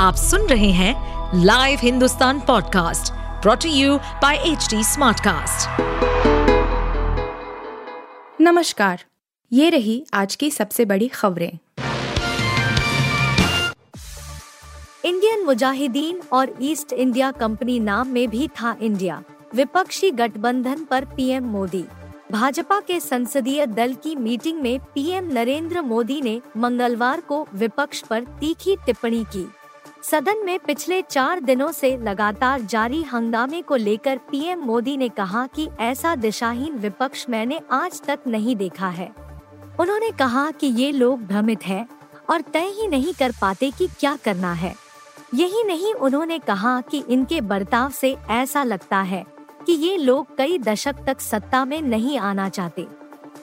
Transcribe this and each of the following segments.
आप सुन रहे हैं live Hindustan podcast brought to you by H Smartcast. नमस्कार, ये रही आज की सबसे बड़ी खबरें। इंडियन मुजाहिदीन और ईस्ट इंडिया कंपनी नाम में भी था इंडिया। विपक्षी गठबंधन पर पीएम मोदी। भाजपा के संसदीय दल की मीटिंग में पीएम नरेंद्र मोदी ने मंगलवार को विपक्ष पर तीखी टिप्पणी की। सदन में पिछले चार दिनों से लगातार जारी हंगामे को लेकर पीएम मोदी ने कहा कि ऐसा दिशाहीन विपक्ष मैंने आज तक नहीं देखा है। उन्होंने कहा कि ये लोग भ्रमित हैं और तय ही नहीं कर पाते कि क्या करना है। यही नहीं, उन्होंने कहा कि इनके बर्ताव से ऐसा लगता है कि ये लोग कई दशक तक सत्ता में नहीं आना चाहते।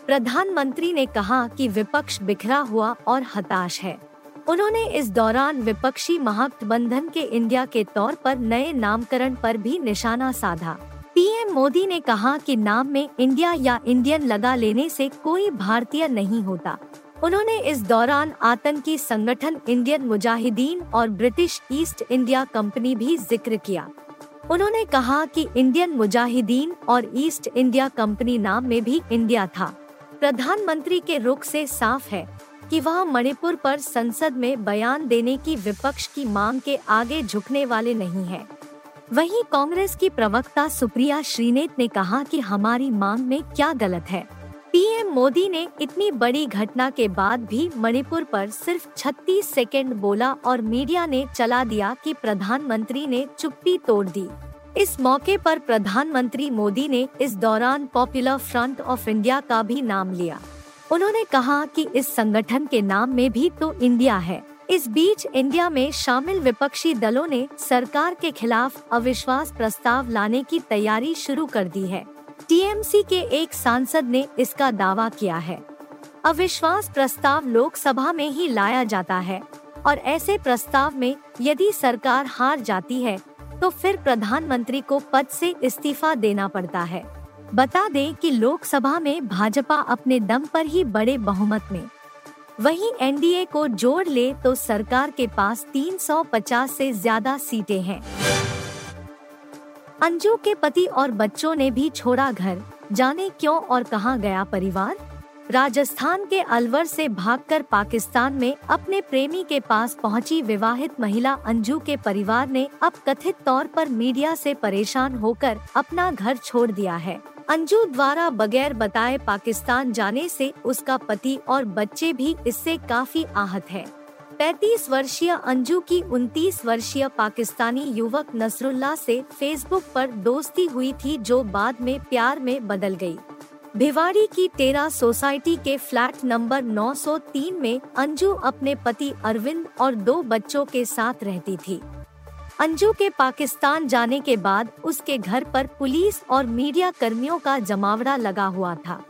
प्रधानमंत्री ने कहा कि विपक्ष बिखरा हुआ और हताश है। उन्होंने इस दौरान विपक्षी महागठबंधन के इंडिया के तौर पर नए नामकरण पर भी निशाना साधा। पीएम मोदी ने कहा कि नाम में इंडिया या इंडियन लगा लेने से कोई भारतीय नहीं होता। उन्होंने इस दौरान आतंकी संगठन इंडियन मुजाहिदीन और ब्रिटिश ईस्ट इंडिया कंपनी भी ज़िक्र किया। उन्होंने कहा कि इंडियन मुजाहिदीन और ईस्ट इंडिया कंपनी नाम में भी इंडिया था। प्रधानमंत्री के रुख से साफ़ है। कि वह मणिपुर पर संसद में बयान देने की विपक्ष की मांग के आगे झुकने वाले नहीं हैं। वहीं कांग्रेस की प्रवक्ता सुप्रिया श्रीनेत ने कहा कि हमारी मांग में क्या गलत है। पीएम मोदी ने इतनी बड़ी घटना के बाद भी मणिपुर पर सिर्फ़ 36 सेकंड बोला और मीडिया ने चला दिया कि प्रधानमंत्री ने चुप्पी तोड़ दी। इस मौके पर प्रधानमंत्री मोदी ने इस दौरान पॉपुलर फ्रंट ऑफ़ इंडिया का भी नाम लिया। उन्होंने कहा कि इस संगठन के नाम में भी तो इंडिया है। इस बीच इंडिया में शामिल विपक्षी दलों ने सरकार के खिलाफ अविश्वास प्रस्ताव लाने की तैयारी शुरू कर दी है। टीएमसी के एक सांसद ने इसका दावा किया है। अविश्वास प्रस्ताव लोकसभा में ही लाया जाता है और ऐसे प्रस्ताव में यदि सरकार हार जाती है तो फिर प्रधानमंत्री को पद से इस्तीफा देना पड़ता है। बता दें कि लोकसभा में भाजपा अपने दम पर ही बड़े बहुमत में। वहीं एनडीए को जोड़ ले तो सरकार के पास 350 से ज़्यादा सीटें हैं। अंजू के पति और बच्चों ने भी छोड़ा घर। जाने क्यों और कहाँ गया परिवार? राजस्थान के अलवर से भागकर पाकिस्तान में अपने प्रेमी के पास पहुँची विवाहित महिला अंजू के परिवार ने अब कथित तौर पर मीडिया से परेशान होकर अपना घर छोड़ दिया है। अंजू द्वारा बगैर बताए पाकिस्तान जाने से उसका पति और बच्चे भी इससे काफ़ी आहत है 35 वर्षीय अंजू की 29 वर्षीय पाकिस्तानी युवक नसरुल्ला से फेसबुक पर दोस्ती हुई थी जो बाद में प्यार में बदल गई। भिवाड़ी की तेरा सोसाइटी के फ्लैट नंबर 903 में अंजू अपने पति अरविंद और दो बच्चों के साथ रहती थी अंजू के पाकिस्तान जाने के बाद उसके घर पर पुलिस और मीडिया कर्मियों का जमावड़ा लगा हुआ था।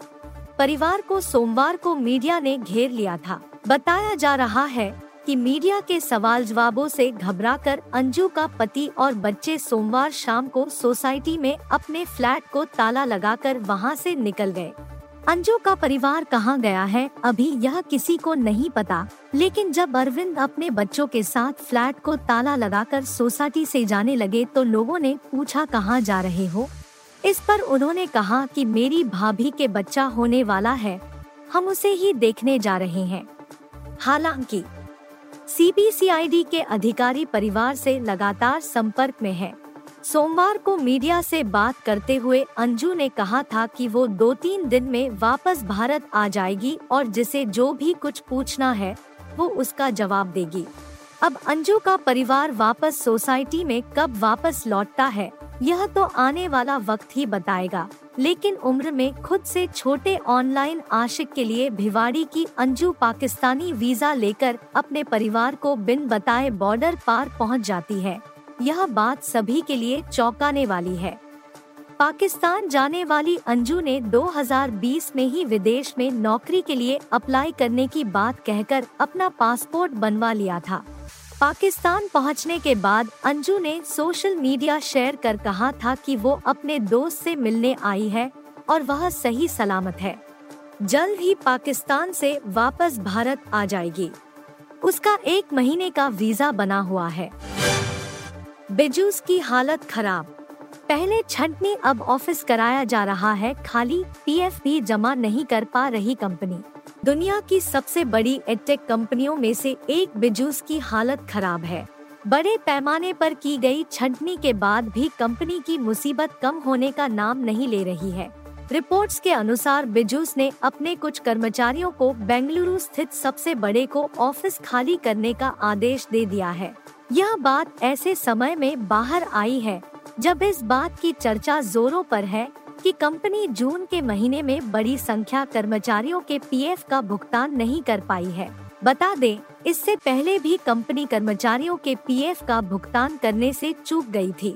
परिवार को सोमवार को मीडिया ने घेर लिया था। बताया जा रहा है कि मीडिया के सवाल जवाबों से घबराकर अंजू का पति और बच्चे सोमवार शाम को सोसाइटी में अपने फ्लैट को ताला लगाकर वहाँ से निकल गए। अंजू का परिवार कहाँ गया है, अभी यह किसी को नहीं पता। लेकिन जब अरविंद अपने बच्चों के साथ फ्लैट को ताला लगाकर सोसाइटी से जाने लगे तो लोगों ने पूछा, कहाँ जा रहे हो? इस पर उन्होंने कहा कि, मेरी भाभी के बच्चा होने वाला है। हम उसे ही देखने जा रहे हैं। हालाँकि सीबीसीआईडी के अधिकारी परिवार से लगातार संपर्क में है। सोमवार को मीडिया से बात करते हुए अंजू ने कहा था कि वो दो तीन दिन में वापस भारत आ जाएगी और जिसे जो भी कुछ पूछना है, वो उसका जवाब देगी। अब अंजू का परिवार वापस सोसाइटी में कब वापस लौटता है, यह तो आने वाला वक्त ही बताएगा। लेकिन उम्र में खुद से छोटे ऑनलाइन आशिक के लिए भिवाड़ी की अंजू पाकिस्तानी वीज़ा लेकर अपने परिवार को बिन बताए बॉर्डर पार पहुँच जाती है। यह बात सभी के लिए चौंकाने वाली है। पाकिस्तान जाने वाली अंजू ने 2020 में ही विदेश में नौकरी के लिए अप्लाई करने की बात कहकर अपना पासपोर्ट बनवा लिया था। पाकिस्तान पहुँचने के बाद अंजू ने सोशल मीडिया शेयर कर कहा था कि वो अपने दोस्त से मिलने आई है और वह सही सलामत है। जल्द ही पाकिस्तान से वापस भारत आ जाएगी। उसका एक महीने का वीज़ा बना हुआ है। बिजूस की हालत खराब। पहले छंटनी अब ऑफ़िस कराया जा रहा है, खाली पीएफ भी जमा नहीं कर पा रही कंपनी। दुनिया की सबसे बड़ी एडटेक कंपनियों में से एक बिजूस की हालत खराब है। बड़े पैमाने पर की गई छंटनी के बाद भी कंपनी की मुसीबत कम होने का नाम नहीं ले रही है। रिपोर्ट्स के अनुसार बिजूस ने अपने कुछ कर्मचारियों को बेंगलुरु स्थित सबसे बड़े को ऑफ़िस खाली करने का आदेश दे दिया है। यह बात ऐसे समय में बाहर आई है, जब इस बात की चर्चा जोरों पर है कि कंपनी जून के महीने में बड़ी संख्या कर्मचारियों के पीएफ का भुगतान नहीं कर पाई है। बता दें, इससे पहले भी कंपनी कर्मचारियों के पीएफ का भुगतान करने से चूक गई थी।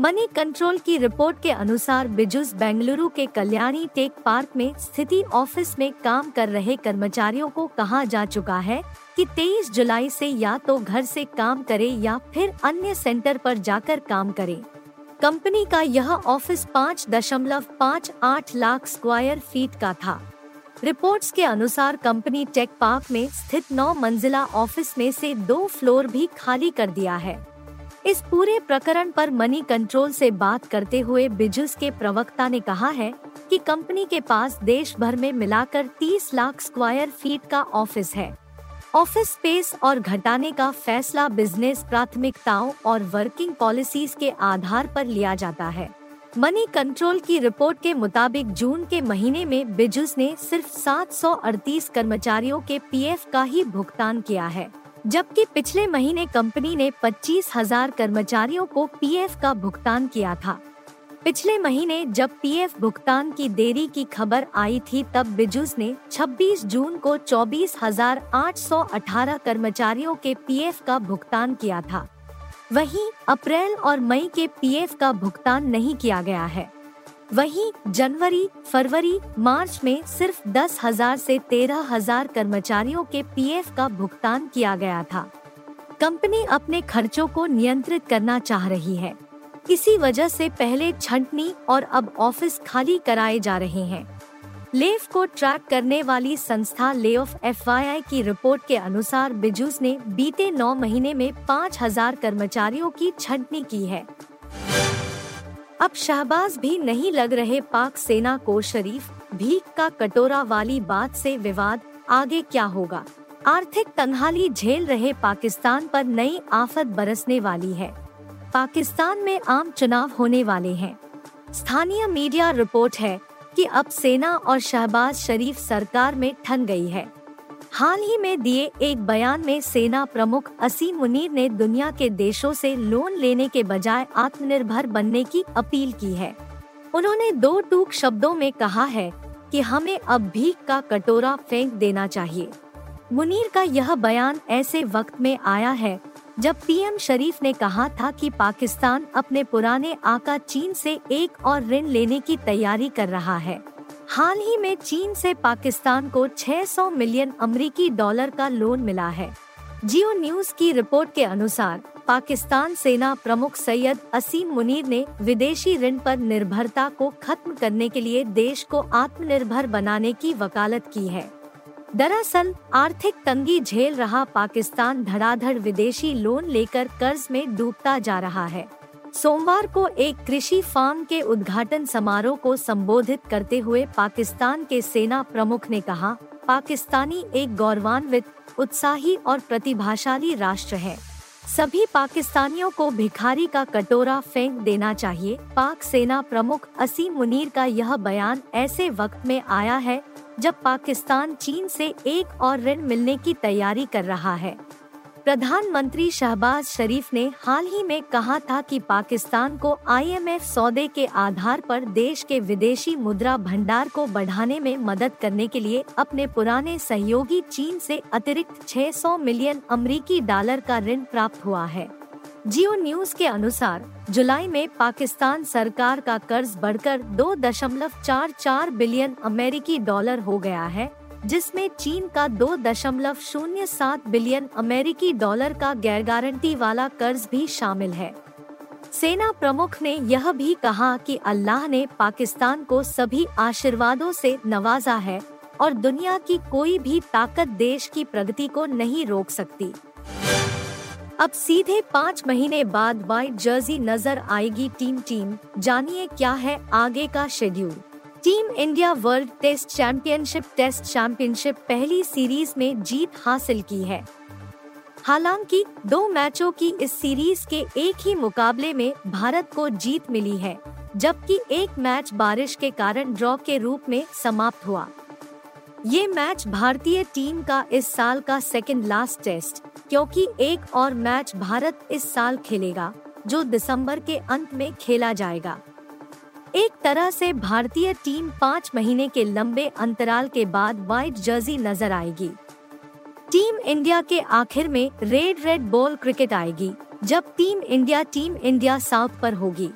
मनी कंट्रोल की रिपोर्ट के अनुसार बिजुस बेंगलुरु के कल्याणी टेक पार्क में स्थिति ऑफ़िस में काम कर रहे कर्मचारियों को कहा जा चुका है कि 23 जुलाई से या तो घर से काम करे या फिर अन्य सेंटर पर जाकर काम करे। कंपनी का यह ऑफ़िस पाँच दशमलव पाँच आठ लाख स्क्वायर फीट का था। रिपोर्ट्स के अनुसार कंपनी टेक पार्क में स्थित नौ मंजिला ऑफ़िस में से दो फ्लोर भी खाली कर दिया है। इस पूरे प्रकरण पर मनी कंट्रोल से बात करते हुए बिजुस के प्रवक्ता ने कहा है कि कंपनी के पास देश भर में मिलाकर 30 लाख स्क्वायर फीट का ऑफ़िस है। ऑफ़िस स्पेस और घटाने का फैसला बिज़नेस प्राथमिकताओं और वर्किंग पॉलिसीज़ के आधार पर लिया जाता है। मनी कंट्रोल की रिपोर्ट के मुताबिक जून के महीने में बिजुस ने सिर्फ़ 738 कर्मचारियों के पीएफ का ही भुगतान किया है, जबकि पिछले महीने कंपनी ने पच्चीस हज़ार कर्मचारियों को पीएफ का भुगतान किया था। पिछले महीने जब पीएफ भुगतान की देरी की खबर आई थी तब बिजुस ने 26 जून को 24,818 कर्मचारियों के पीएफ का भुगतान किया था। वहीं अप्रैल और मई के पीएफ का भुगतान नहीं किया गया है। वहीं जनवरी फरवरी मार्च में सिर्फ़ दस हज़ार से तेरह हज़ार कर्मचारियों के पीएफ का भुगतान किया गया था। कंपनी अपने खर्चों को नियंत्रित करना चाह रही है। इसी वजह से पहले छंटनी और अब ऑफ़िस खाली कराए जा रहे हैं। लेफ को ट्रैक करने वाली संस्था ले ऑफ़ एफ़ की रिपोर्ट के अनुसार बिजूस ने बीते नौ महीने में पाँच हज़ार कर्मचारियों की छंटनी की है। अब शहबाज भी नहीं लग रहे पाक सेना को शरीफ, भीख का कटोरा वाली बात से विवाद, आगे क्या होगा? आर्थिक तंगहाली झेल रहे पाकिस्तान पर नई आफत बरसने वाली है। पाकिस्तान में आम चुनाव होने वाले हैं। स्थानीय मीडिया रिपोर्ट है कि अब सेना और शहबाज शरीफ सरकार में ठन गई है। हाल ही में दिए एक बयान में सेना प्रमुख असीम मुनीर ने दुनिया के देशों से लोन लेने के बजाय आत्मनिर्भर बनने की अपील की है। उन्होंने दो टूक शब्दों में कहा है कि हमें अब भीख का कटोरा फेंक देना चाहिए। मुनीर का यह बयान ऐसे वक्त में आया है जब पीएम शरीफ ने कहा था कि पाकिस्तान अपने पुराने आका चीन से एक और ऋण लेने की तैयारी कर रहा है। हाल ही में चीन से पाकिस्तान को 600 मिलियन अमरीकी डॉलर का लोन मिला है। जियो न्यूज़ की रिपोर्ट के अनुसार, पाकिस्तान सेना प्रमुख सैयद असीम मुनीर ने विदेशी ऋण पर निर्भरता को खत्म करने के लिए देश को आत्मनिर्भर बनाने की वकालत की है। दरअसल, आर्थिक तंगी झेल रहा पाकिस्तान धड़ाधड़ विदेशी लोन लेकर कर्ज में डूबता जा रहा है। सोमवार को एक कृषि फार्म के उद्घाटन समारोह को संबोधित करते हुए पाकिस्तान के सेना प्रमुख ने कहा, पाकिस्तानी एक गौरवान्वित, उत्साही और प्रतिभाशाली राष्ट्र है। सभी पाकिस्तानियों को भिखारी का कटोरा फेंक देना चाहिए। पाक सेना प्रमुख असीम मुनीर का यह बयान ऐसे वक्त में आया है जब पाकिस्तान चीन से एक और ऋण मिलने की तैयारी कर रहा है। प्रधानमंत्री शहबाज शरीफ ने हाल ही में कहा था कि पाकिस्तान को आईएमएफ सौदे के आधार पर देश के विदेशी मुद्रा भंडार को बढ़ाने में मदद करने के लिए अपने पुराने सहयोगी चीन से अतिरिक्त 600 मिलियन अमरीकी डॉलर का ऋण प्राप्त हुआ है। जियो न्यूज़ के अनुसार, जुलाई में पाकिस्तान सरकार का कर्ज बढ़कर दो दशमलव चार चार बिलियन अमेरिकी डॉलर हो गया है, जिसमें चीन का दो दशमलव शून्य सात बिलियन अमेरिकी डॉलर का गैर गारंटी वाला कर्ज भी शामिल है। सेना प्रमुख ने यह भी कहा कि अल्लाह ने पाकिस्तान को सभी आशीर्वादों से नवाजा है और दुनिया की कोई भी ताकत देश की प्रगति को नहीं रोक सकती। अब सीधे पाँच महीने बाद व्हाइट जर्सी नज़र आएगी टीम टीम, जानिए क्या है आगे का schedule team India world test championship test championship पहली सीरीज़ में जीत हासिल की है। हालाँकि, दो मैचों की इस सीरीज़ के एक ही मुकाबले में भारत को जीत मिली है, जबकि एक मैच बारिश के कारण ड्रॉ के रूप में समाप्त हुआ। ये मैच भारतीय टीम का इस साल का सेकेंड लास्ट टेस्ट क्योंकि एक और मैच भारत इस साल खेलेगा, जो दिसंबर के अंत में खेला जाएगा। एक तरह से भारतीय टीम पाँच महीने के लंबे अंतराल के बाद व्हाइट जर्सी नज़र आएगी। टीम इंडिया के आखिर में रेड रेड बॉल क्रिकेट आएगी, जब team India team India South पर होगी।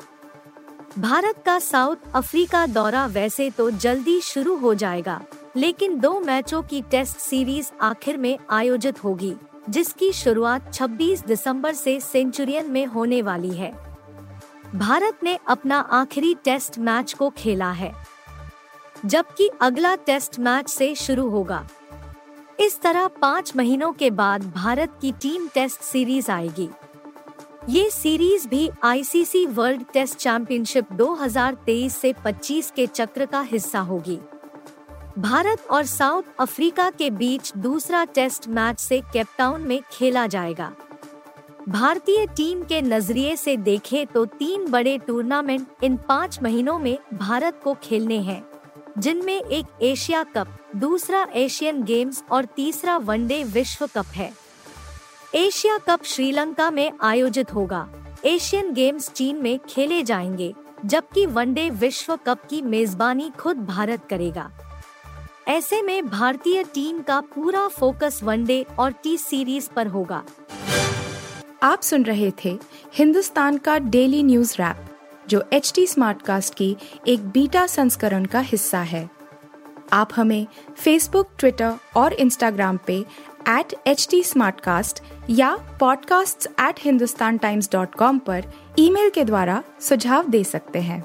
भारत का साउथ अफ्रीका दौरा वैसे तो जल्दी शुरू हो जाएगा, लेकिन दो मैचों की टेस्ट सीरीज़ आखिर में आयोजित होगी। जिसकी शुरुआत 26 दिसंबर से सेंचुरियन में होने वाली है। भारत ने अपना आखिरी टेस्ट मैच को खेला है, जबकि अगला टेस्ट मैच से शुरू होगा। इस तरह पाँच महीनों के बाद भारत की टीम टेस्ट सीरीज़ आएगी। ये सीरीज़ भी आईसीसी वर्ल्ड टेस्ट चैंपियनशिप 2023 से 25 के चक्र का हिस्सा होगी। भारत और साउथ अफ्रीका के बीच दूसरा टेस्ट मैच से केपटाउन में खेला जाएगा। भारतीय टीम के नज़रिए से देखें तो तीन बड़े टूर्नामेंट इन पाँच महीनों में भारत को खेलने हैं, जिनमें एक एशिया कप, दूसरा एशियन गेम्स और तीसरा वनडे विश्व कप है। एशिया कप श्रीलंका में आयोजित होगा। एशियन गेम्स चीन में खेले जाएँगे, जबकि वनडे विश्व कप की मेजबानी खुद भारत करेगा। ऐसे में भारतीय टीम का पूरा फोकस वनडे और टी सीरीज़ पर होगा। आप सुन रहे थे हिंदुस्तान का डेली न्यूज़ रैप, जो एच टी कास्ट की एक बीटा संस्करण का हिस्सा है। आप हमें फेसबुक ट्विटर और इंस्टाग्राम पे एट एच टी या podcasts@hindustantimes.com पर ईमेल के द्वारा सुझाव दे सकते हैं।